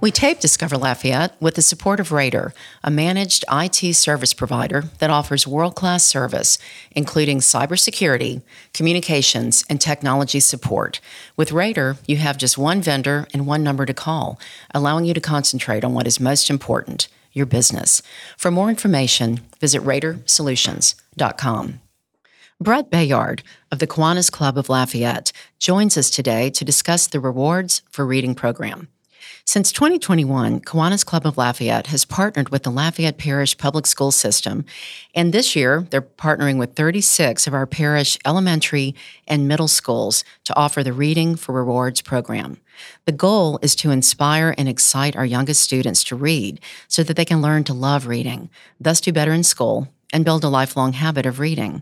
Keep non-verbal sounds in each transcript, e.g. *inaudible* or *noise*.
We tape Discover Lafayette with the support of Rader, a managed IT service provider that offers world class service, including cybersecurity, communications, and technology support. With Rader, you have just one vendor and one number to call, allowing you to concentrate on what is most important your business. For more information, visit RaderSolutions.com. Brett Bayard of the Kiwanis Club of Lafayette joins us today to discuss the Rewards for Reading program. Since 2021, Kiwanis Club of Lafayette has partnered with the Lafayette Parish Public School System, and this year they're partnering with 36 of our parish elementary and middle schools to offer the Reading for Rewards program. The goal is to inspire and excite our youngest students to read so that they can learn to love reading, thus do better in school and build a lifelong habit of reading.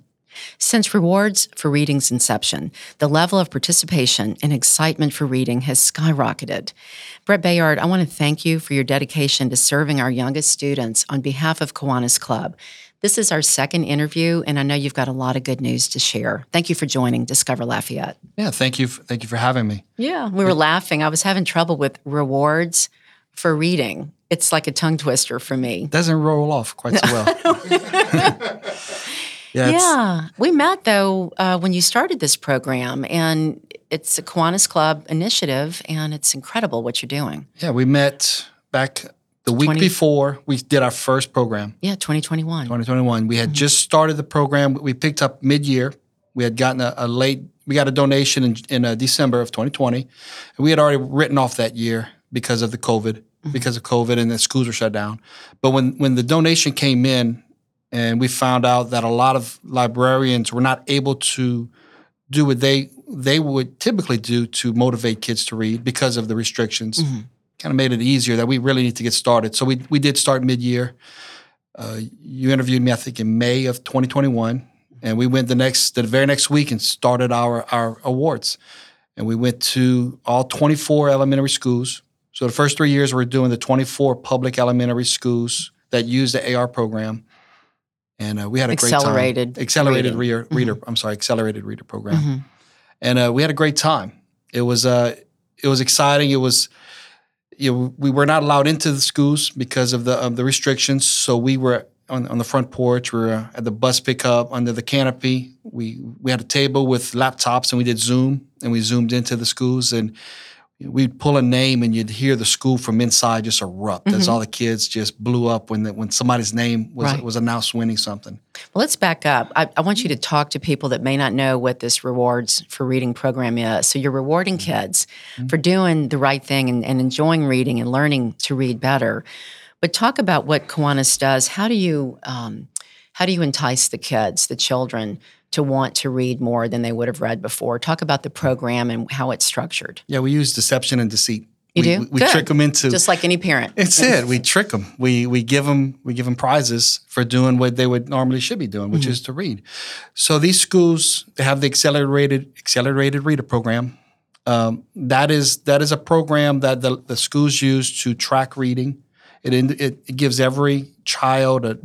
Since rewards for reading's inception, the level of participation and excitement for reading has skyrocketed. Brett Bayard, I want to thank you for your dedication to serving our youngest students on behalf of Kiwanis Club. This is our second interview, and I know you've got a lot of good news to share. Thank you for joining Discover Lafayette. Yeah, thank you. Thank you for having me. Yeah, we were laughing. I was having trouble with rewards for reading. It's like a tongue twister for me. Doesn't roll off quite so well. *laughs* *laughs* Yeah, yeah. we met though uh, when you started this program, and it's a Kiwanis Club initiative, and it's incredible what you're doing. Yeah, we met back the week 20, before we did our first program. Yeah, 2021. 2021. We had mm-hmm. just started the program. We picked up mid year. We had gotten a, a, late, we got a donation in, in uh, December of 2020. And we had already written off that year because of the COVID, mm-hmm. because of COVID and the schools were shut down. But when, when the donation came in, and we found out that a lot of librarians were not able to do what they they would typically do to motivate kids to read because of the restrictions. Mm-hmm. Kind of made it easier that we really need to get started. So we we did start mid year. Uh, you interviewed me, I think, in May of 2021, and we went the next the very next week and started our our awards. And we went to all 24 elementary schools. So the first three years we we're doing the 24 public elementary schools that use the AR program and uh, we had a accelerated great time. Accelerated reader, mm-hmm. reader. I'm sorry, accelerated reader program, mm-hmm. and uh, we had a great time. It was uh, it was exciting. It was you know, we were not allowed into the schools because of the of the restrictions. So we were on, on the front porch. We were at the bus pickup under the canopy. We we had a table with laptops and we did Zoom and we zoomed into the schools and we'd pull a name and you'd hear the school from inside just erupt mm-hmm. as all the kids just blew up when the, when somebody's name was right. was announced winning something. Well, let's back up. I, I, want you to talk to people that may not know what this rewards for reading program is. So you're rewarding mm-hmm. kids mm-hmm. for doing the right thing and, and, enjoying reading and learning to read better. But talk about what Kiwanis does. How do you um, how do you entice the kids, the children, to want to read more than they would have read before. Talk about the program and how it's structured. Yeah, we use deception and deceit. You we, do? We, we trick them into just like any parent. It's it. We trick them. We we give them we give them prizes for doing what they would normally should be doing, which mm-hmm. is to read. So these schools they have the accelerated accelerated reader program. Um, that is that is a program that the, the schools use to track reading. It, it, it gives every child a,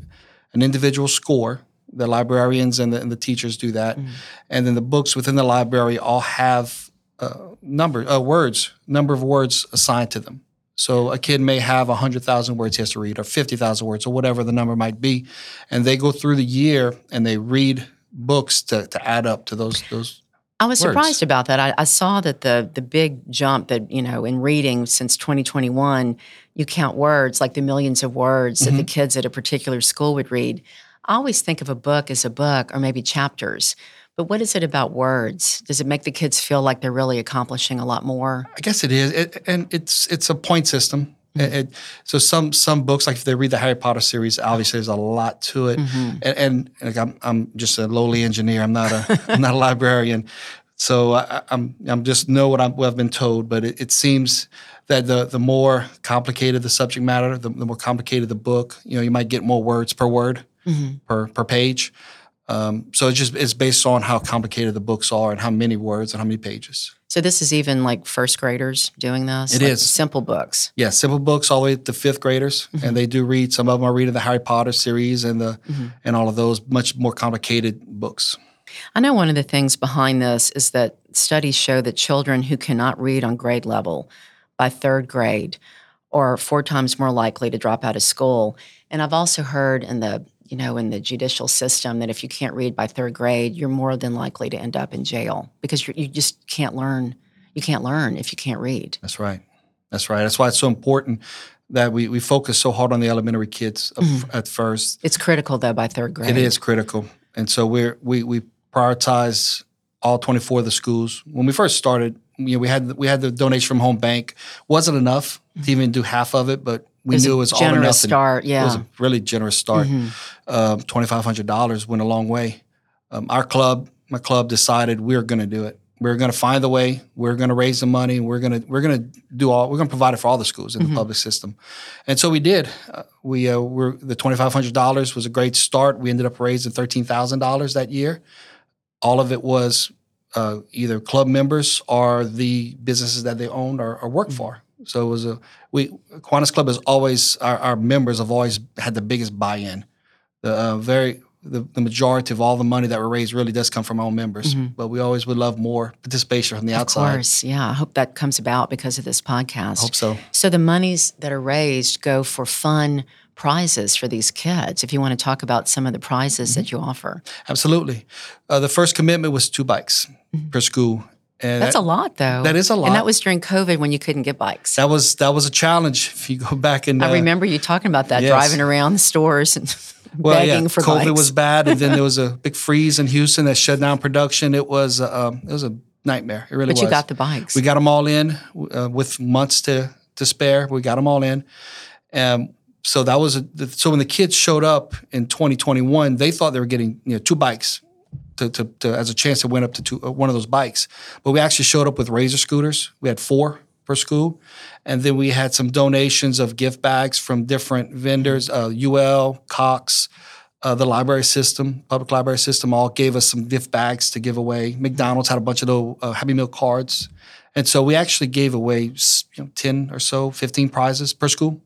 an individual score the librarians and the, and the teachers do that, mm-hmm. and then the books within the library all have uh, number uh, words, number of words assigned to them. So a kid may have hundred thousand words he has to read, or fifty thousand words, or whatever the number might be, and they go through the year and they read books to, to add up to those those. I was words. surprised about that. I, I, saw that the the big jump that you know in reading since 2021, you count words like the millions of words mm-hmm. that the kids at a particular school would read. I always think of a book as a book or maybe chapters. But what is it about words? Does it make the kids feel like they're really accomplishing a lot more? I guess it is, it, and it's it's a point system. Mm-hmm. It, so some some books, like if they read the Harry Potter series, obviously there's a lot to it. Mm-hmm. And, and like I'm I'm just a lowly engineer. I'm not a I'm not a *laughs* librarian. So I, am I'm, I'm just know what, i have been told, but it, it, seems that the the more complicated the subject matter, the, the, more complicated the book. You know, you might get more words per word mm-hmm. per per page. Um, so it's just it's based on how complicated the books are and how many words and how many pages. So this is even like first graders doing this. It It is simple books. Yeah, simple books all the way to fifth graders, and they do read. Some of them are reading the Harry Potter series and the and all of those much more complicated books. I know one of the things behind this is that studies show that children who cannot read on grade level by third grade are four times more likely to drop out of school. And I've also heard in the you know in the judicial system that if you can't read by third grade, you're more than likely to end up in jail because you you just can't learn. You can't learn if you can't read. That's right. That's right. That's why it's so important that we, we focus so hard on the elementary kids up mm-hmm. at first. It's critical though by third grade. It is critical, and so we're we we prioritize all 24 of the schools. When we first started, you know, we had we had the donation from home bank. wasn't enough to mm-hmm. even do half of it, but we It was knew it was all or generous nothing. start, it was a really generous start. Um, Twenty five hundred dollars went a long way. Um, our club, my club, decided we are going to do it. We're going to find the way. We're going to raise the money. We're going to we're going to do all. We're going to provide it for all the schools in the public system, and so we did. Uh, we uh, were the twenty five hundred dollars was a great start. We ended up raising thirteen thousand dollars that year. All of it was uh, either club members or the businesses that they owned or, or worked for. So it was a we Kiwanis Club has always our, our members have always had the biggest buy-in. The uh, very the, the majority of all the money that we raise really does come from our own members, but we always would love more participation from the Of outside. Of course, yeah. I hope that comes about because of this podcast. I Hope so. So the monies that are raised go for fun prizes for these kids. If you want to talk about some of the prizes that you offer, Absolutely. Uh, the first commitment was two bikes per school, and that's that, a lot, though. that is a lot. and that was during COVID when you couldn't get bikes. that was that was a challenge. If you go *laughs* back and I remember you talking about that, yes. driving around the stores and *laughs* well, begging yeah, for COVID bikes. was bad, and then there was a *laughs* big freeze in Houston that shut down production. It was uh, um, it was a nightmare. It really but was. But you got the bikes. We got them all in uh, with months to to spare. We got them all in. Um, so that was a, so when the kids showed up in 2021, they thought they were getting you know two bikes to, to, to as a chance to win up to two, uh, one of those bikes. But we actually showed up with razor scooters. We had four per school, and then we had some donations of gift bags from different vendors. Uh, UL, Cox. Uh, the library system, public library system, all gave us some gift bags to give away. McDonald's had a bunch of little uh, Happy Meal cards, and so we actually gave away you know, ten or so, fifteen prizes per school.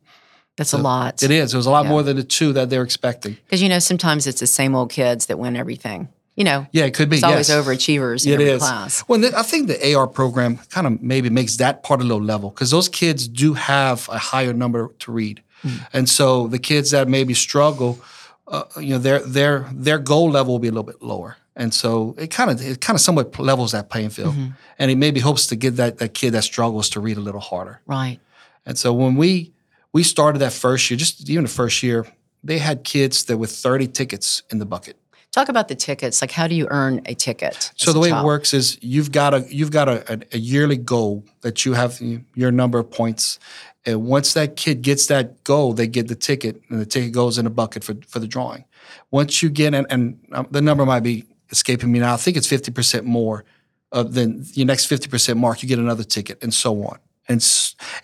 That's a lot. It is. It was a lot Yeah. more than the two that they're expecting. Because you know, sometimes it's the same old kids that win everything. You know, Yeah, it could be. it's always yes. overachievers in It is. class. Well, I think the AR program kind of maybe makes that part a little level because those kids do have a higher number to read, Mm. and so the kids that maybe struggle, uh, you know, their their their goal level will be a little bit lower, and so it kind of it kind of somewhat levels that playing field, Mm-hmm. and it maybe hopes to get that that kid that struggles to read a little harder. Right. And so when we we started that first year, just even the first year, they had kids that with 30 tickets in the bucket. Talk about the tickets. Like, how do you earn a ticket? So the way child? it works is you've got a you've got a, a, yearly goal that you have your number of points, and once that kid gets that goal, they get the ticket, and the ticket goes in a bucket for for the drawing. Once you get and, and um, the number might be escaping me now. I think it's fifty percent more uh, than your next fifty percent mark. You get another ticket, and so on. And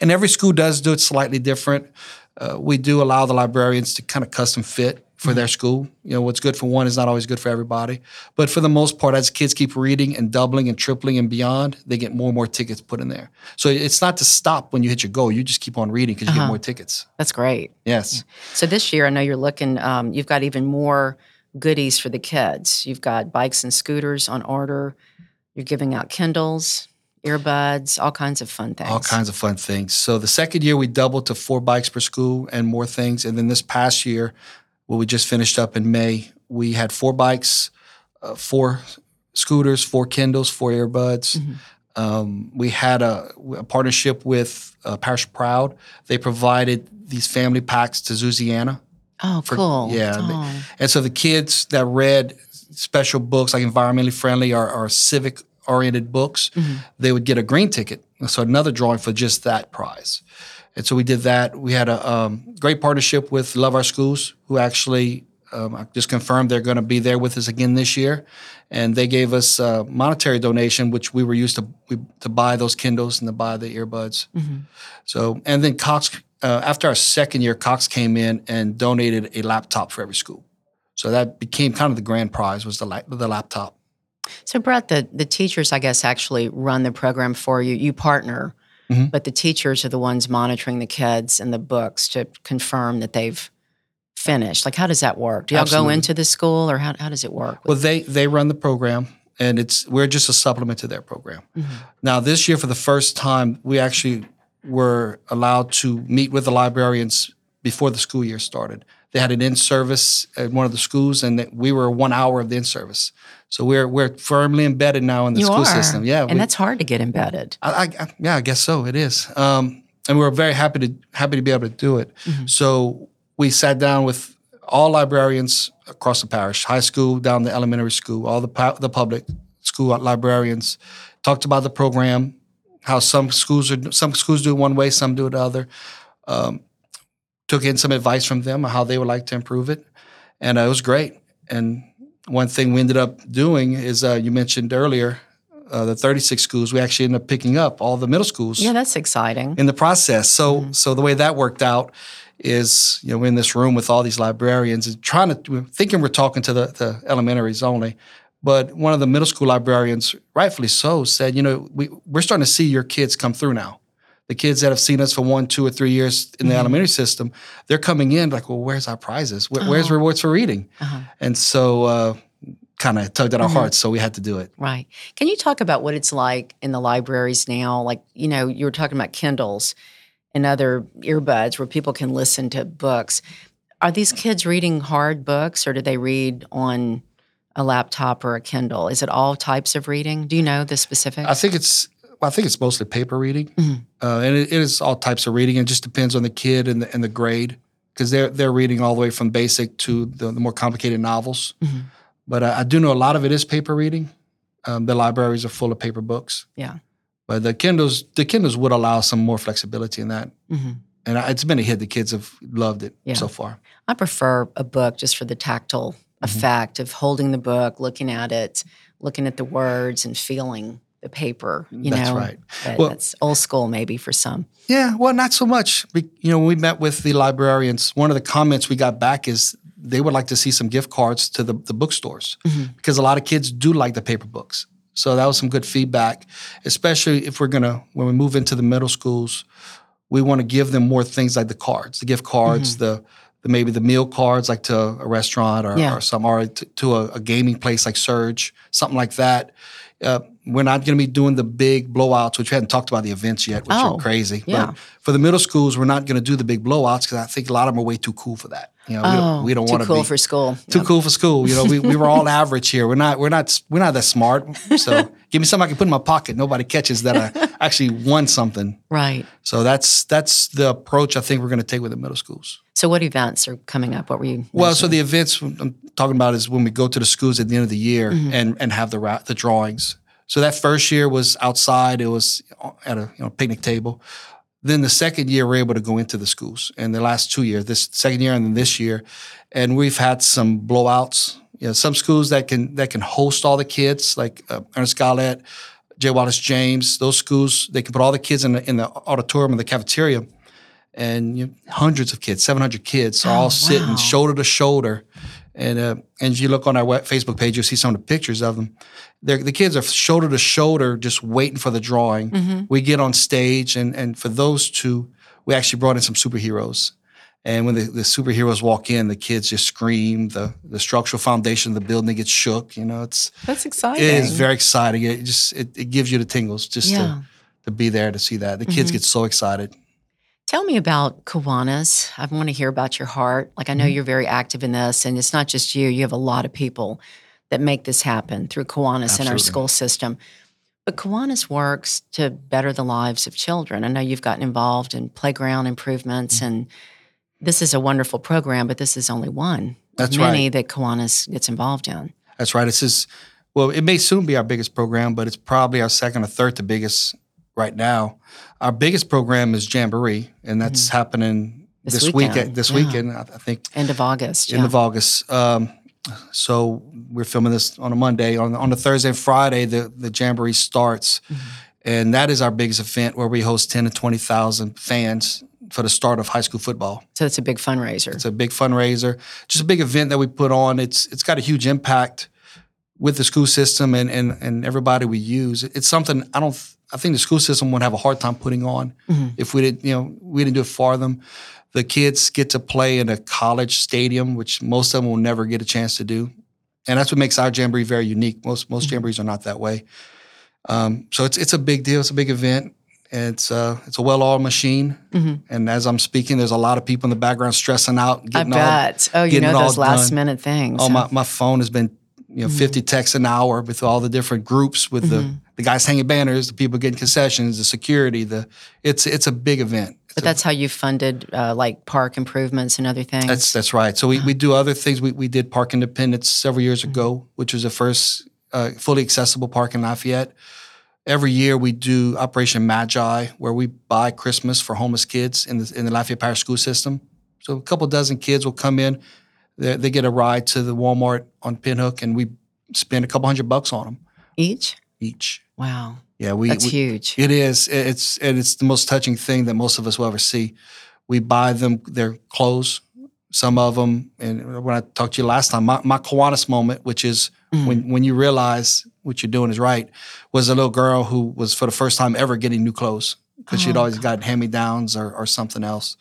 and every school does do it slightly different. Uh, we do allow the librarians to kind of custom fit for their school. You know, what's good for one is not always good for everybody. But for the most part, as kids keep reading and doubling and tripling and beyond, they get more and more tickets put in there. So it's not to stop when you hit your goal. You just keep on reading because you get more tickets. That's great. Yes. So this year, I know you're looking. Um, you've got even more goodies for the kids. You've got bikes and scooters on order. You're giving out Kindles, earbuds, all kinds of fun things. All kinds of fun things. So the second year we doubled to four bikes per school and more things. And then this past year, what we just finished up in May, we had four bikes, uh, four scooters, four Kindles, four earbuds. Um, we had a, a partnership with uh, Parish Proud. They provided these family packs to Louisiana. Oh, cool. Yeah. Oh. And so the kids that read special books like environmentally friendly or, or civic oriented books, they would get a green ticket. So another drawing for just that prize. And so we did that. We had a um, great partnership with Love Our Schools, who actually um, I just confirmed they're going to be there with us again this year. And they gave us a monetary donation, which we were used to we, to buy those Kindles and to buy the earbuds. So, and then Cox, uh, after our second year, Cox came in and donated a laptop for every school. So that became kind of the grand prize was the la- the laptop. So, Brett, the, the teachers, I guess, actually run the program for you. You partner, Mhm. but the teachers are the ones monitoring the kids and the books to confirm that they've finished. Like, how does that work? Do y'all go into the school, or how, how does it work? Well, they they run the program, and it's we're just a supplement to their program. Now, this year, for the first time, we actually were allowed to meet with the librarians before the school year started. They had an in service at one of the schools, and we were one hour of the in service. So we're we're firmly embedded now in the you school are, system. Yeah, and we- that's hard to get embedded. I, I, yeah, I guess so. It is, um, and we're very happy to happy to be able to do it. So we sat down with all librarians across the parish, high school down to elementary school, all the the public school librarians, talked about the program, how some schools are some schools do it one way, some do it the other. Um, took in some advice from them on how they would like to improve it, and uh, it was great. And one thing we ended up doing is uh, you mentioned earlier uh, the 36 schools. We actually ended up picking up all the middle schools Yeah, that's exciting. in the process. So so the way that worked out is you know we're in this room with all these librarians and trying to we're thinking we're talking to the, the elementaries only. But one of the middle school librarians, rightfully so, said, you know, we, we're starting to see your kids come through now. The kids that have seen us for one, two, or three years in the elementary system, they're coming in like, well, where's our prizes? Where, Where's rewards for reading? Uh-huh. And so, uh, kind of tugged at our hearts, so we had to do it. Right. Can you talk about what it's like in the libraries now? Like, you know, you were talking about Kindles and other earbuds where people can listen to books. Are these kids reading hard books or do they read on a laptop or a Kindle? Is it all types of reading? Do you know the specifics? I think it's I think it's mostly paper reading, Mhm. uh, and it, it is all types of reading. It just depends on the kid and the, and the grade because they're they're reading all the way from basic to the, the more complicated novels. Mhm. But I, I do know a lot of it is paper reading. Um, the libraries are full of paper books, yeah. but the Kindles the Kindles would allow some more flexibility in that. hmm And I, it's been a hit. The kids have loved it Yeah. so far. I prefer a book just for the tactile Mm-hmm. effect of holding the book, looking at it, looking at the words, and feeling the paper. You That's know, right. Well- that's old school maybe for some. Yeah, well, not so much. We, you know, when we met with the librarians, one of the comments we got back is they would like to see some gift cards to the, the bookstores mm-hmm. because a lot of kids do like the paper books. So that was some good feedback, especially if we're gonna when we move into the middle schools, we want to give them more things like the cards, the gift cards, mm-hmm. the, the maybe the meal cards like to a restaurant or, Yeah. or some or to, to a, a gaming place like Surge, something like that. Uh, we're not going to be doing the big blowouts, which we hadn't talked about the events yet, which Oh, are crazy. yeah. But for the middle schools, we're not going to do the big blowouts because I think a lot of them are way too cool for that. You know, we oh, don't, we don't too want to cool be for school. too Yep. cool for school. You know, we, we were all *laughs* average here. We're not we're not we're not that smart. So *laughs* give me something I can put in my pocket. Nobody catches that I *laughs* actually won something. Right. So that's that's the approach I think we're going to take with the middle schools. So, what events are coming up? What were you? Well, so the events I'm talking about is when we go to the schools at the end of the year Mm-hmm. and and have the ra- the drawings. So that first year was outside. It was at a you know picnic table. Then the second year we're able to go into the schools, and the last two years, this second year and then this year, and we've had some blowouts. You know, some schools that can that can host all the kids, like uh, Ernest Gallet, J. Wallace James. Those schools they can put all the kids in the in the auditorium in the cafeteria, and you know, hundreds of kids, seven hundred kids, are Oh, all sitting wow. shoulder to shoulder. And uh, and if you look on our Facebook page, you'll see some of the pictures of them. They're, the kids are shoulder to shoulder, just waiting for the drawing. Mm-hmm. We get on stage, and and for those two, we actually brought in some superheroes. And when the, the superheroes walk in, the kids just scream. The the structural foundation of the building gets shook. You know, it's That's exciting. it is very exciting. It just it, it gives you the tingles just Yeah. to to be there to see that. The kids Mhm. get so excited. Tell me about Kiwanis. I want to hear about your heart. Like I know Mm-hmm. you're very active in this, and it's not just you. You have a lot of people that make this happen through Kiwanis in our school system. But Kiwanis works to better the lives of children. I know you've gotten involved in playground improvements, Mm-hmm. and this is a wonderful program. But this is only one. of That's many right. that Kiwanis gets involved in. That's right. It's just, well, it may soon be our biggest program, but it's probably our second or third to biggest right now. Our biggest program is Jamboree, and that's happening Mm-hmm. This this, weekend, weekend. This yeah. weekend, I think, End of August. end yeah. of August. Um, so we're filming this on a Monday. On on the Thursday and Friday, the the Jamboree starts, Mm-hmm. and that is our biggest event where we host ten to twenty thousand fans for the start of high school football. So it's a big fundraiser. It's a big fundraiser, just a big event that we put on. It's it's got a huge impact with the school system and and and everybody we use. It's something I don't. I think the school system would have a hard time putting on Mm-hmm. if we didn't. You know, we didn't do it for them. The kids get to play in a college stadium, which most of them will never get a chance to do, and that's what makes our jamboree very unique. Most most Mm-hmm. jamborees are not that way. Um, so it's it's a big deal. It's a big event. It's uh, it's a well-oiled machine, and as I'm speaking, there's a lot of people in the background stressing out. I Getting all, bet. oh, you know those last-minute things. Oh, huh? my, my phone has been, you know, 50 texts an hour with all the different groups, with the, the guys hanging banners, the people getting concessions, the security. The it's it's a big event. It's But a- that's how you funded uh, like park improvements and other things. that's that's right. So we, we do other things. We we did Park Independence several years ago, which was the first uh, fully accessible park in Lafayette. Every year we do Operation Magi, where we buy Christmas for homeless kids in the in the Lafayette Parish school system. So a couple dozen kids will come in, they, they get a ride to the Walmart on Pinhook, and we spend a couple hundred bucks on them Each? each. Wow. Yeah, we That's we- huge. It is. It's and it's the most touching thing that most of us will ever see. We buy them their clothes. Some of them, and when I talked to you last time, my, my Kiwanis moment, which is Mm. when when you realize what you're doing is right, was a little girl who was for the first time ever getting new clothes because she'd Oh, always gotten hand me downs or, or something else.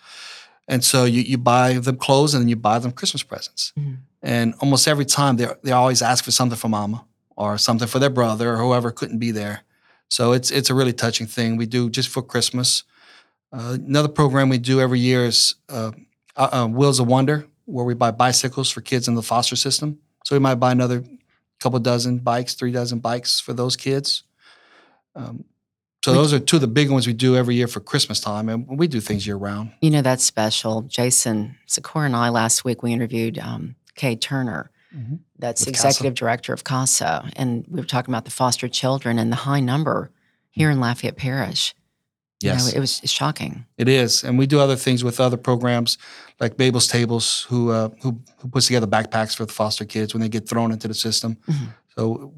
And so you, you buy them clothes and then you buy them Christmas presents. Mhm. And almost every time they they always ask for something for mama or something for their brother or whoever couldn't be there. So it's it's a really touching thing we do just for Christmas. Uh, another program we do every year is uh, uh, uh, Wheels of Wonder, where we buy bicycles for kids in the foster system. So we might buy another couple dozen bikes, three dozen bikes for those kids. Um, so those are two of the big ones we do every year for Christmas time, and we do things year round. You know, that's special. Jason Sikora and I last week, we interviewed um, Kay Turner. Mhm. That's With executive director of CASA. And we were talking about the foster children and the high number here in Lafayette Parish. You know, Yes, it was shocking. it is, and we do other things with other programs like Babel's Tables, who uh, who who puts together backpacks for the foster kids when they get thrown into the system. Mhm. So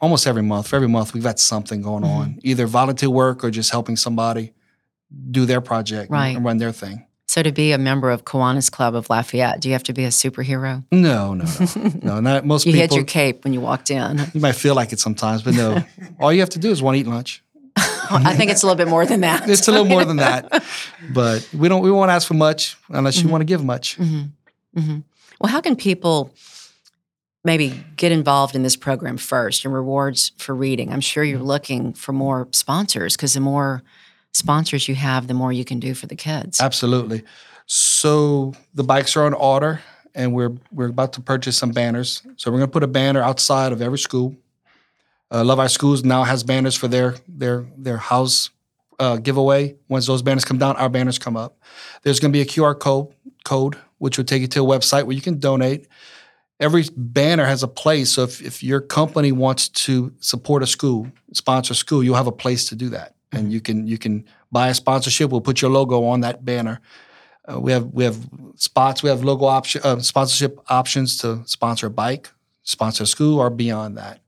almost every month, for every month, we've got something going Mm-hmm. on, either volunteer work or just helping somebody do their project Right. and run their thing. So to be a member of Kiwanis Club of Lafayette, do you have to be a superhero? No, no, no, *laughs* no. Not most You had people. your cape when you walked in. you might feel like it sometimes, but no. *laughs* All you have to do is want to eat lunch. *laughs* I think it's a little bit more than that. It's a little more than that, *laughs* but we don't. We won't ask for much unless Mm-hmm. you want to give much. hmm Well, how can people maybe get involved in this program first and rewards for reading? I'm sure Mm-hmm. you're looking for more sponsors because the more sponsors you have, the more you can do for the kids. Absolutely. So the bikes are on order, and we're we're about to purchase some banners. So we're going to put a banner outside of every school. Uh, Love Our Schools now has banners for their their their house uh, giveaway. Once those banners come down, our banners come up. There's going to be a QR code code which will take you to a website where you can donate. Every banner has a place. So if, if your company wants to support a school, sponsor a school, you'll have a place to do that, and you can you can buy a sponsorship. We'll put your logo on that banner. Uh, we have we have spots. We have logo option uh, sponsorship options to sponsor a bike, sponsor a school, or beyond that.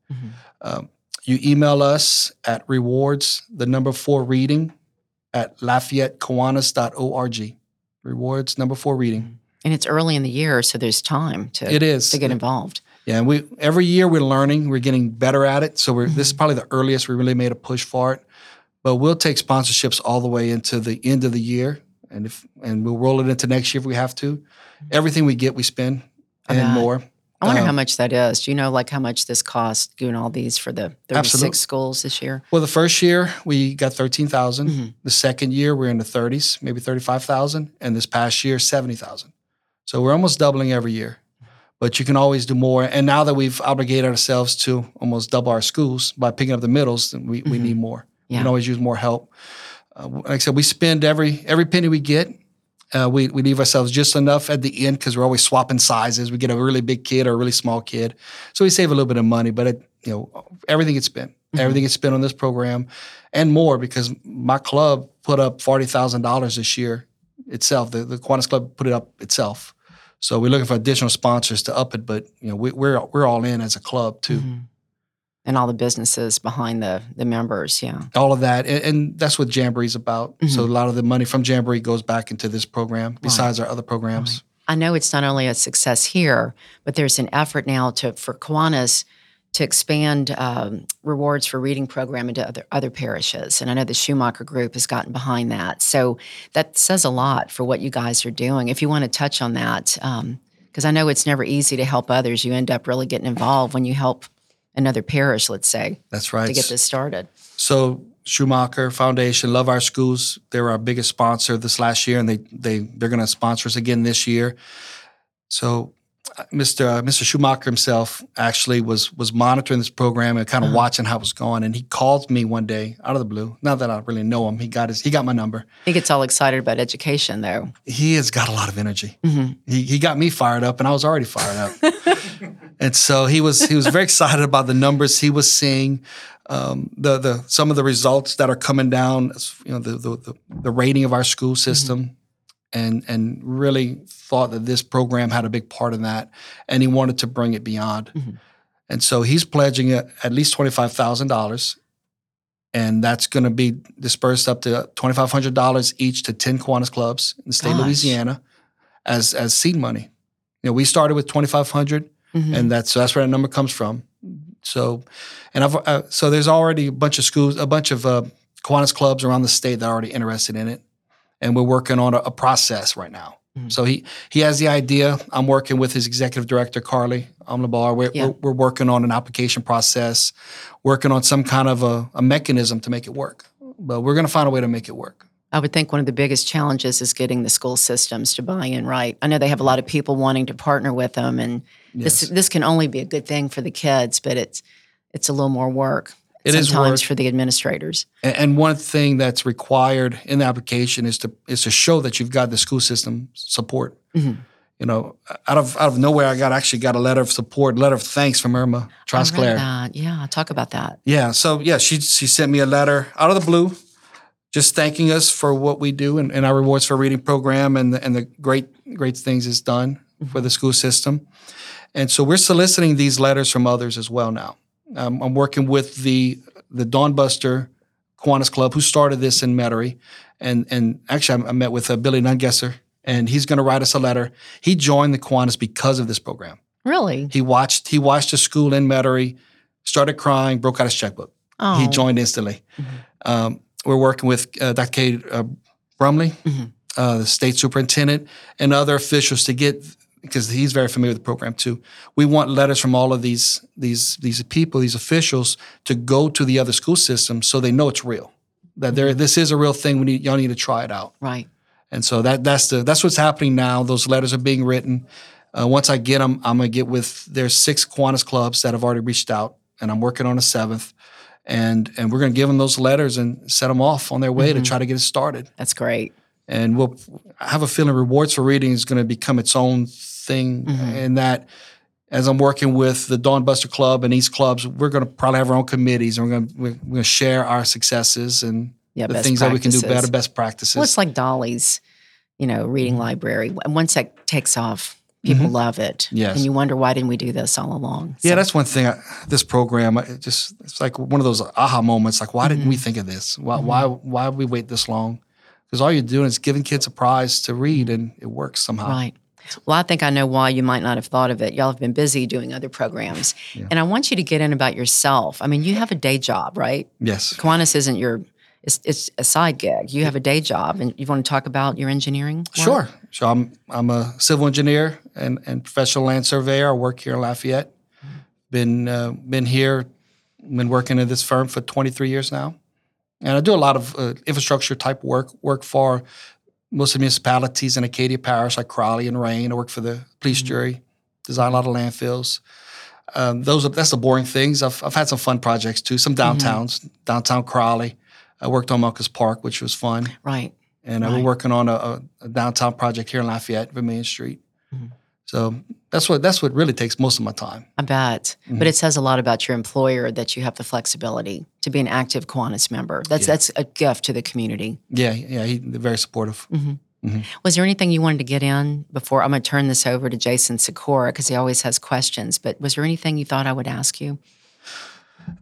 Um, you email us at rewards the number four reading at LafayetteKiwanis.org. Rewards number four reading. Mm-hmm. And it's early in the year, so there's time to, It is. to get involved. Yeah, and we every year we're learning, we're getting better at it. So we're this is mm-hmm. probably the earliest we really made a push for it. But we'll take sponsorships all the way into the end of the year, and if and we'll roll it into next year if we have to. Mm-hmm. Everything we get, we spend and more. I wonder Um, how much that is. Do you know like how much this cost doing all these for the 36 Absolute- schools this year? Well, the first year we got thirteen Mhm. The second year we're in the thirties, maybe thirty five thousand, and this past year seventy thousand. So we're almost doubling every year. But you can always do more. And now that we've obligated ourselves to almost double our schools by picking up the middles, then we, we Mhm. need more. We can always use more help. Uh, like I said, we spend every every penny we get. Uh, we, we leave ourselves just enough at the end because we're always swapping sizes. We get a really big kid or a really small kid, so we save a little bit of money. But it, you know, everything gets spent. Everything gets spent on this program, and more because my club put up forty thousand dollars this year itself. The the Kiwanis Club put it up itself. So we're looking for additional sponsors to up it. But you know, we, we're we're all in as a club too. Mhm. And all the businesses behind the the members. Yeah. all of that, and, and that's what Jamboree's about. So a lot of the money from Jamboree goes back into this program, besides our other programs. I know it's not only a success here, but there's an effort now to for Kiwanis to expand um, rewards for reading program into other other parishes, and I know the Schumacher Group has gotten behind that. So that says a lot for what you guys are doing. If you want to touch on that, because I know it's never easy to help others, you end up really getting involved when you help another parish, let's say, That's right. to get this started. So Schumacher Foundation, Love Our Schools, they were our biggest sponsor this last year, and they they they're going to sponsor us again this year. So Mr. Uh, Mr. Schumacher himself actually was was monitoring this program and kind of watching how it was going, and he called me one day out of the blue. Not that I really know him, he got his he got my number. He gets all excited about education, though. He has got a lot of energy. He he got me fired up, and I was already fired up. *laughs* and so he was he was very excited about the numbers he was seeing, um, the the some of the results that are coming down. You know, the the the, the rating of our school system, and and really thought that this program had a big part in that, and he wanted to bring it beyond. And so he's pledging at at least twenty five thousand dollars. And that's going to be dispersed up to twenty five hundred dollars each to ten Kiwanis clubs in the state of Louisiana, as as seed money. You know, we started with twenty five hundred, Mhm. and that's so that's where that number comes from. So, and I've uh, so there's already a bunch of schools, a bunch of uh, Kiwanis clubs around the state that are already interested in it, and we're working on a, a process right now. Mhm. So he he has the idea. I'm working with his executive director Carly Omlabar. We're, Yeah. we're we're working on an application process, working on some kind of a, a mechanism to make it work. But we're going to find a way to make it work. I would think one of the biggest challenges is getting the school systems to buy in right. I know they have a lot of people wanting to partner with them, and this this can only be a good thing for the kids, but it's it's a little more work. It is sometimes work. for the administrators. And, one thing that's required in the application is to is to show that you've got the school system support. Mhm. You know, out of out of nowhere, I got actually got a letter of support, letter of thanks from Irma Trosclair. that. Yeah, talk about that. Yeah. So yeah, she she sent me a letter out of the blue, just thanking us for what we do and, and our rewards for reading program and the, and the great great things it's done for the school system. And so we're soliciting these letters from others as well now. Um, I'm working with the the Dawnbuster Kiwanis Club who started this in Metairie, and and actually I, I met with uh, Billy Nungesser, and he's going to write us a letter. He joined the Kiwanis because of this program. Really? He watched he watched a school in Metairie, started crying, broke out his checkbook. Oh, He joined instantly. Um, we're working with uh, Dr. Cade uh, Brumley, Mhm. uh, the state superintendent, and other officials to get because he's very familiar with the program too. We want letters from all of these these these people, these officials, to go to the other school systems so they know it's real. That there, this is a real thing. We need y'all need to try it out. right. And so that that's the that's what's happening now. Those letters are being written. Uh, once I get them, I'm gonna get with there's six Kiwanis clubs that have already reached out, and I'm working on a seventh, and and we're gonna give them those letters and set them off on their way to try to get it started. That's great. And we'll I have a feeling rewards for reading is going to become its own thing, mm-hmm. in that. As I'm working with the Dawnbuster Club and these clubs, we're going to probably have our own committees, and we're going to we're going to share our successes and Yeah, the things that we can do better, best practices. Well, it's like Dolly's, you know, reading mm-hmm. library. And once that takes off, people mm-hmm. love it. Mm-hmm. Yes. And you wonder why didn't we do this all along? Yeah, that's one thing. I, this program, it just it's like one of those aha moments. Like, why didn't we think of this? Why why why we wait this long? Because all you're doing is giving kids a prize to read, and it works somehow. Right. Well, I think I know why you might not have thought of it. Y'all have been busy doing other programs. And I want you to get in about yourself. I mean, you have a day job, right? Yes. Kiwanis isn't your, it's, it's a side gig. You have a day job. And you want to talk about your engineering? work? Sure. So I'm I'm a civil engineer and, and professional land surveyor. I work here in Lafayette. Been uh, been here, been working at this firm for 23 years now, and I do a lot of uh, infrastructure type work. Work for most of the municipalities in Acadia Parish, like Crowley and Rayne. I work for the police jury, design a lot of landfills. Um, those are that's the boring things. I've I've had some fun projects too. Some downtowns, downtown Crowley. I worked on Marcus Park, which was fun Right. and uh, Right. we're working on a, a, downtown project here in Lafayette, Vermilion Street. Mm-hmm. So that's what that's what really takes most of my time. I bet. Mm-hmm. But it says a lot about your employer that you have the flexibility to be an active Kiwanis member. That's that's a gift to the community. Yeah, yeah, he, they're very supportive. Was there anything you wanted to get in before? I'm going to turn this over to Jason Sikora because he always has questions. But was there anything you thought I would ask you?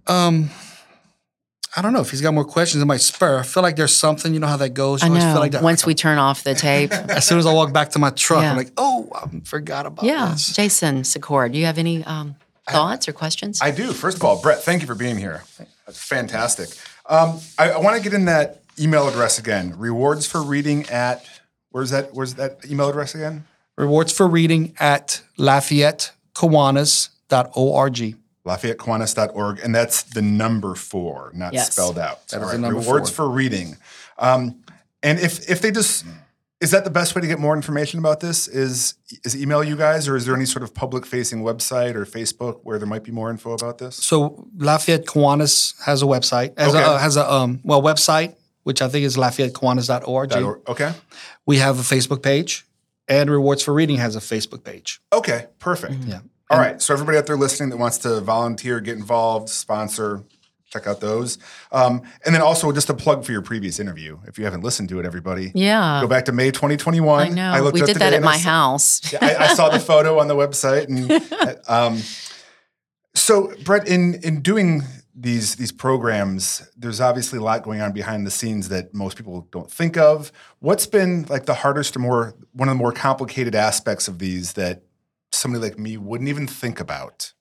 Um, I don't know if he's got more questions. It might spur. I feel like there's something. You know how that goes. You I know. Feel like that, Once we turn off the *laughs* tape. as soon as I walk back to my truck, Yeah. I'm like, oh, I forgot about yeah. this. Jason Sikora, do you have any um, thoughts or questions? I do. First of all, Brett, thank you for being here. That's fantastic. Um, I, I want to get in that email address again. Rewards for reading at where's that? Where's that email address again? Rewards for reading at LafayetteKiwanis.org. LafayetteKiwanis.org, and that's the number four, not Yes. spelled out. That is All the number Rewards four. for reading. Um, and if if they just is that the best way to get more information about this? Is is email you guys, or is there any sort of public facing website or Facebook where there might be more info about this? So Lafayette Kiwanis has a website, has Okay. a, has a um, well website, which I think is LafayetteKiwanis.org. Or- okay. We have a Facebook page, and Rewards for Reading has a Facebook page. Okay, perfect. Yeah. All right. So everybody out there listening that wants to volunteer, get involved, sponsor, check out those. Um, and then also just a plug for your previous interview. If you haven't listened to it, everybody, yeah. go back to May 2021. I know. looked we did that at and I my saw- house. *laughs* Yeah, I, I saw the *laughs* photo on the website. And *laughs* um, so, Brett, in in doing these these programs, there's obviously a lot going on behind the scenes that most people don't think of. What's been like the hardest or more one of the more complicated aspects of these that somebody like me wouldn't even think about?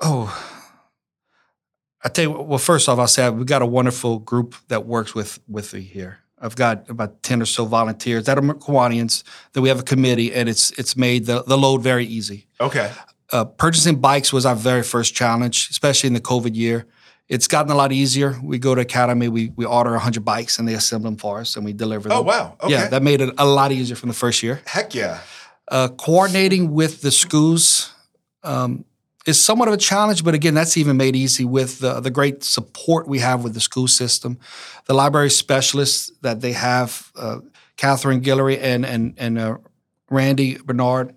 Oh, I tell you. Well, first off, I'll say we've got a wonderful group that works with with me here. I've got about ten or so volunteers that are Kiwanians. That we have a committee, and it's it's made the, the load very easy. Okay. Uh, purchasing bikes was our very first challenge, especially in the COVID year. It's gotten a lot easier. We go to Academy, we we order 100 bikes, and they assemble them for us, and we deliver them. Oh wow. Okay. Yeah, that made it a lot easier from the first year. Heck yeah. Uh, coordinating with the schools um, is somewhat of a challenge, but again, that's even made easy with the, the great support we have with the school system, the library specialists that they have, uh, Catherine Guillory and and and uh, Randy Bernard.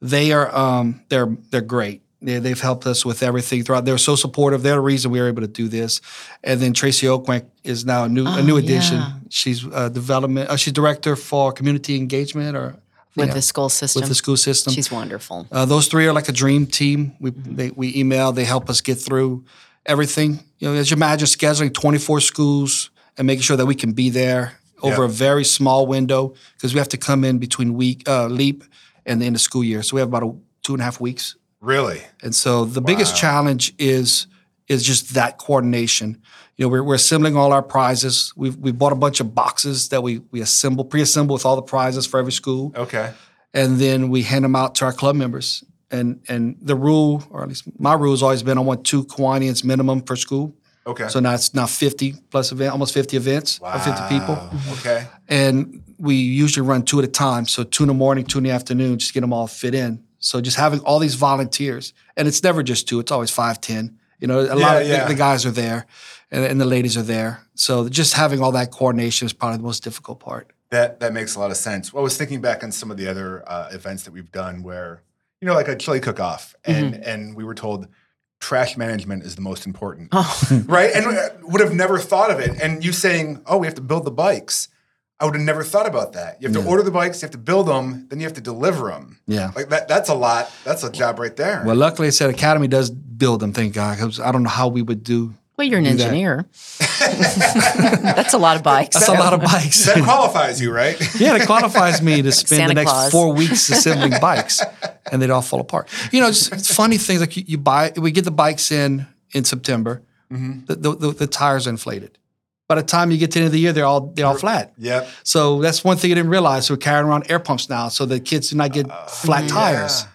They are um, they're they're great. They, they've helped us with everything throughout. They're so supportive. They're the reason we were able to do this. And then Tracy Oakwank is now a new a Oh, new addition. yeah. She's uh, development. Uh, she's director for community engagement or with yeah, the school system. with the school system. She's wonderful. Uh, those three are like a dream team. We they, we email, they help us get through everything. You know, as you imagine, scheduling 24 schools and making sure that we can be there over Yeah. a very small window because we have to come in between week uh, LEAP and the end of school year. So we have about a two and a half weeks. Really? And so the biggest challenge is is just that coordination. You know, we're, we're assembling all our prizes. We've we bought a bunch of boxes that we we assemble, pre-assemble with all the prizes for every school Okay. and then we hand them out to our club members. And and the rule, or at least my rule, has always been I want two Kiwanians minimum per school. Okay. So now it's now 50 plus event, almost 50 events or 50 people. Okay. And we usually run two at a time. So two in the morning, two in the afternoon, just get them all fit in. So just having all these volunteers, and it's never just two, it's always five, ten. You know, a lot of yeah. the, the guys are there and, and the ladies are there. So just having all that coordination is probably the most difficult part. That that makes a lot of sense. Well, I was thinking back on some of the other uh, events that we've done where, you know, like a chili cook-off, and and we were told trash management is the most important, Oh, *laughs* right? And uh, would have never thought of it. And you saying, "Oh, we have to build the bikes," I would have never thought about that. You have to order the bikes, you have to build them, then you have to deliver them. Yeah. Like that. That's a lot. That's a job right there. Well, luckily, I said Academy does build them. Thank God, because I don't know how we would do. Well, you're an Do that. engineer. *laughs* That's a lot of bikes. That's a lot of bikes. that qualifies you, right? *laughs* yeah, it qualifies me to spend Santa the next Claus. four weeks assembling bikes, and they'd all fall apart. You know, it's, it's funny things like you, you buy. We get the bikes in in September. Mm-hmm. The, the, the, the tires are inflated. By the time you get to the end of the year, they're all they're all flat. yep. So that's one thing you didn't realize. We're carrying around air pumps now, so the kids do not get flat uh, tires.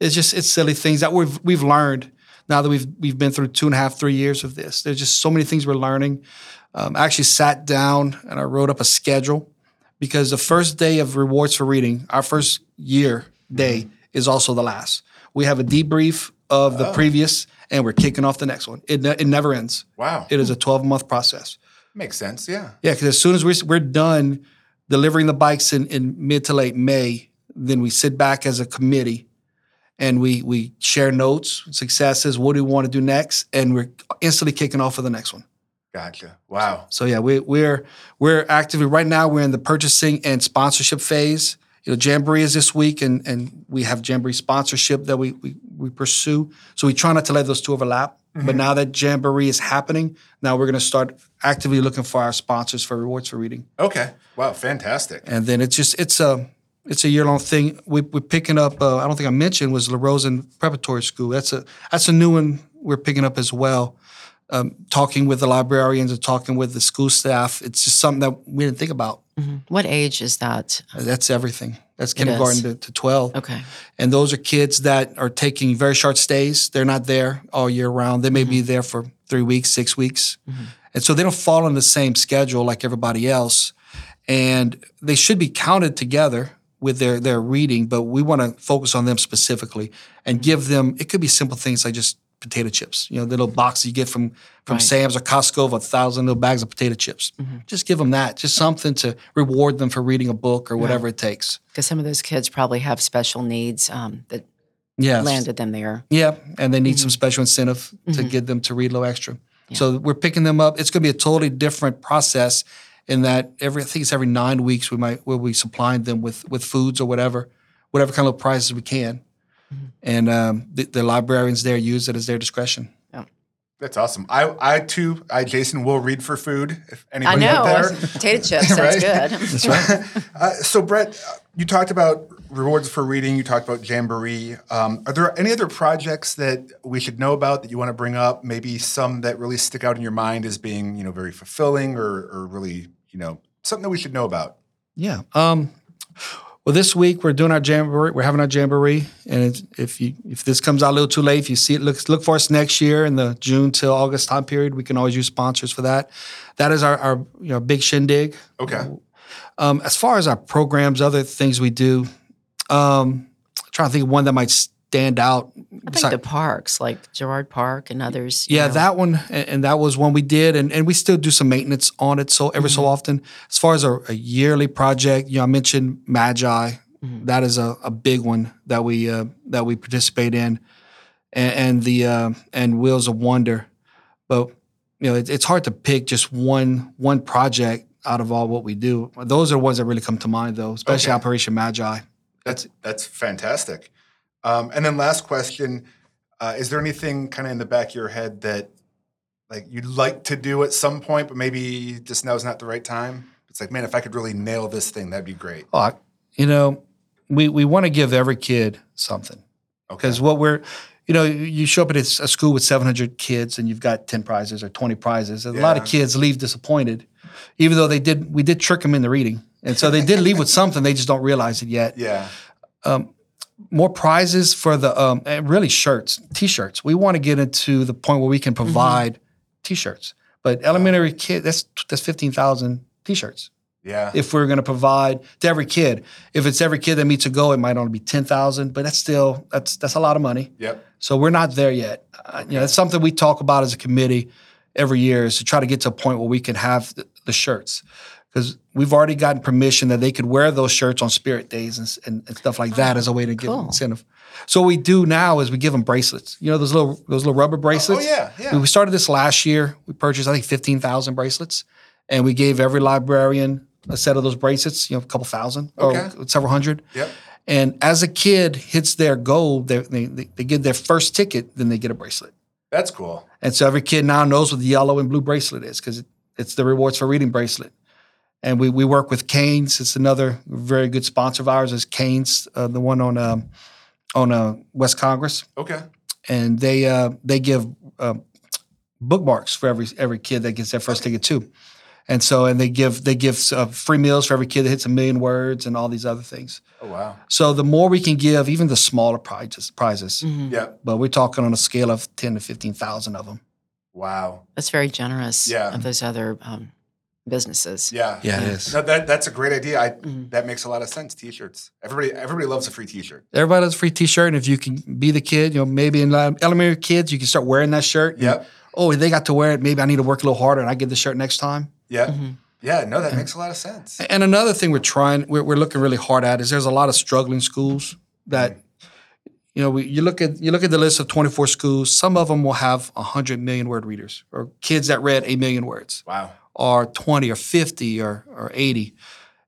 It's just it's silly things that we've we've learned now that we've we've been through two and a half three years of this. There's just so many things we're learning. Um, I actually sat down and I wrote up a schedule because the first day of rewards for reading, our first year day, is also the last. We have a debrief of the previous, and we're kicking off the next one. It ne- it never ends. Wow. It is a 12 month process. Makes sense. Yeah. Yeah, because as soon as we're, we're done delivering the bikes in, in mid to late May, then we sit back as a committee and we we share notes, successes, what do we want to do next, and we're instantly kicking off for the next one. Gotcha. Wow. So yeah, we, we're we're actively right now. We're in the purchasing and sponsorship phase, you know, Jamboree is this week, and and we have Jamboree sponsorship that we we, we pursue. So we try not to let those two overlap. But mm-hmm. now that Jamboree is happening, now we're going to start actively looking for our sponsors for rewards for reading. Okay. Wow. Fantastic. And then it's just it's a it's a year long thing. We, we're picking up. Uh, I don't think I mentioned was La Rosen Preparatory School. That's a that's a new one we're picking up as well. Um, talking with the librarians and talking with the school staff. It's just something that we didn't think about. What age is that? That's everything. That's kindergarten to, to twelve. Okay. And those are kids that are taking very short stays. They're not there all year round. They may be there for three weeks, six weeks. And so they don't fall on the same schedule like everybody else. And they should be counted together with their, their reading, but we want to focus on them specifically and give them, it could be simple things like just potato chips, you know, the little box you get from, from Right. Sam's or Costco of a thousand little bags of potato chips. Just give them that, just something to reward them for reading a book or whatever it takes. Because some of those kids probably have special needs um, that Yes. landed them there. Yeah, and they need some Mm-hmm. special incentive to get them to read a little extra. So we're picking them up. It's going to be a totally different process in that every I think it's every nine weeks we might we'll be supplying them with with foods or whatever, whatever kind of prizes we can, Mm-hmm. and um, the, the librarians there use it as their discretion. Yeah. That's awesome. I, I too, I Jason will read for food. If I anybody know. out there, Potato *laughs* chips sounds Right? good. That's right. *laughs* Uh, so, Brett, uh, you talked about rewards for reading. You talked about Jamboree. Um, are there any other projects that we should know about that you want to bring up? Maybe some that really stick out in your mind as being, you know, very fulfilling or, or really, you know, something that we should know about. Yeah. Um, well, this week we're doing our jamboree. We're having our jamboree, and it's, if you if this comes out a little too late, if you see it, look look for us next year in the June till August time period. We can always use sponsors for that. That is our, our you know big shindig. Okay. Um, as far as our programs, other things we do, um, trying to think of one that might stand out. I think the parks, like Girard Park and others. Yeah, know. that one, and, that was one we did, and, and we still do some maintenance on it. So every Mm-hmm. so often, as far as a, a yearly project, you know, I mentioned Magi. Mm-hmm. That is a, a big one that we uh, that we participate in, and, and the uh, and Wheels of Wonder. But you know, it, it's hard to pick just one one project out of all what we do. Those are the ones that really come to mind, though, especially Okay. Operation Magi. That's that's fantastic. Um, and then last question: uh, Is there anything kind of in the back of your head that like you'd like to do at some point, but maybe just now is not the right time? It's like, man, if I could really nail this thing, that'd be great. Oh, I- you know, we we want to give every kid something. Okay. because what we're you know you show up at a school with 700 kids and you've got 10 prizes or 20 prizes and a lot of kids leave disappointed even though they did we did trick them into reading. And so they did leave with something they just don't realize it yet. Yeah. more prizes for the um, and really shirts t-shirts. We want to get into the point where we can provide t-shirts. But elementary kid that's that's 15000 t-shirts. Yeah. if we're going to provide to every kid. If it's every kid that meets a goal it might only be 10000 but that's still that's that's a lot of money. Yep. so we're not there yet. Uh, you know, it's something we talk about as a committee every year is to try to get to a point where we can have the, shirts because we've already gotten permission that they could wear those shirts on spirit days and, and, and stuff like that as a way to give cool. incentive. So what we do now is we give them bracelets. You know those little those little rubber oh, oh, bracelets. Oh, yeah, yeah. We started this last year. We purchased I think fifteen thousand bracelets, and we gave every librarian a set of those bracelets. You know, a couple thousand Okay. or several hundred. Yep. And as a kid hits their goal, they, they, they they get their first ticket, then they get a bracelet. That's cool. And so every kid now knows what the yellow and blue bracelet is because it's the rewards for reading bracelet. And we, we work with Canes. It's another very good sponsor of ours is Canes, uh, the one on um, on uh, West Congress, Okay. and they uh, they give uh, bookmarks for every every kid that gets their first ticket too. And so and they give they give uh, free meals for every kid that hits a million words and all these other things. Oh wow. So the more we can give, even the smaller prizes, prizes, Yep. but we're talking on a scale of ten to fifteen thousand of them. Wow. That's very generous Yeah. of those other um, businesses. Yeah. Yeah, it is. No, that that's a great idea. I Mhm. that makes a lot of sense. T-shirts. Everybody everybody loves a free T-shirt. Everybody loves a free T-shirt, and if you can be the kid, you know, maybe in elementary kids, you can start wearing that shirt. and, oh, they got to wear it. Maybe I need to work a little harder, and I get the shirt next time. Yeah. Mm-hmm. Yeah. No, that makes a lot of sense. And another thing we're trying, we're, we're looking really hard at is there's a lot of struggling schools that, you know, we, you look at you look at the list of 24 schools. Some of them will have 100 million word readers, or kids that read a million words, Wow. or 20 or 50 or or 80,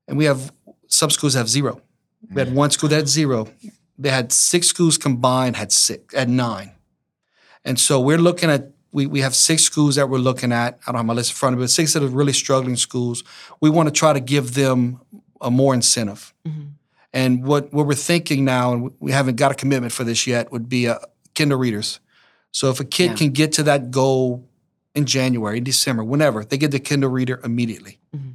and we have some schools have zero. We had mm. one school that had zero. They had six schools combined had six at nine, and so we're looking at we, we have six schools that we're looking at. I don't have my list in front of me, but six that are really struggling schools. We want to try to give them a more incentive. Mm-hmm. And what, what we're thinking now, and we haven't got a commitment for this yet, would be a Kindle readers. So if a kid Yeah. can get to that goal in January, in December, whenever, they get the Kindle reader immediately. Mm-hmm.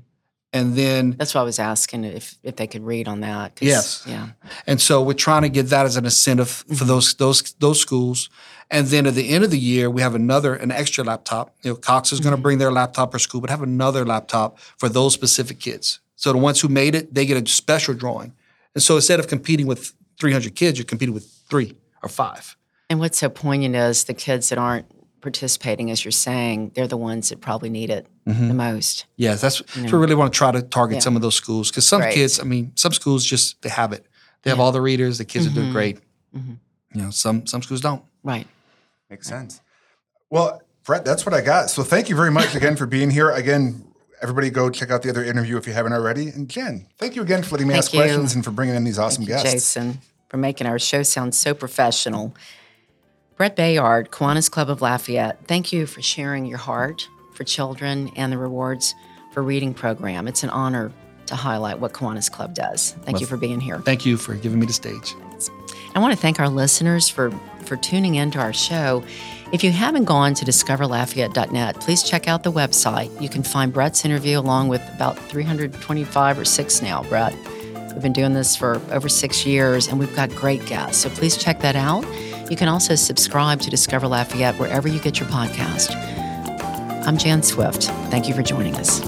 And then That's why I was asking if, if they could read on that. Yes. Yeah. And so we're trying to get that as an incentive for mm-hmm. those those those schools. And then at the end of the year, we have another an extra laptop. You know, Cox is going to mm-hmm. bring their laptop per school, but have another laptop for those specific kids. So the ones who made it, they get a special drawing. And so instead of competing with 300 kids, you're competing with three or five. And what's so poignant is the kids that aren't participating, as you're saying, they're the ones that probably need it mm-hmm. the most. Yes, that's so we really want to try to target Yeah. some of those schools because some Great. kids, I mean, some schools just they have it. They have all the readers. The kids are doing mm-hmm. great. Mm-hmm. You know, some some schools don't. Right. Makes sense. Well, Brett, that's what I got. So thank you very much again for being here. Again, everybody go check out the other interview if you haven't already. And Jen, thank you again for letting me Thank ask you. questions and for bringing in these awesome Thank you, guests. Jason, for making our show sound so professional. Brett Bayard, Kiwanis Club of Lafayette, thank you for sharing your heart for children and the Rewards for Reading program. It's an honor to highlight what Kiwanis Club does. Thank you for being here. Thank you for giving me the stage. I want to thank our listeners for, for tuning into our show. If you haven't gone to discoverlafayette.net, please check out the website. You can find Brett's interview along with about 325 or six now, Brett. We've been doing this for over six years and we've got great guests. So please check that out. You can also subscribe to Discover Lafayette wherever you get your podcast. I'm Jan Swift. Thank you for joining us.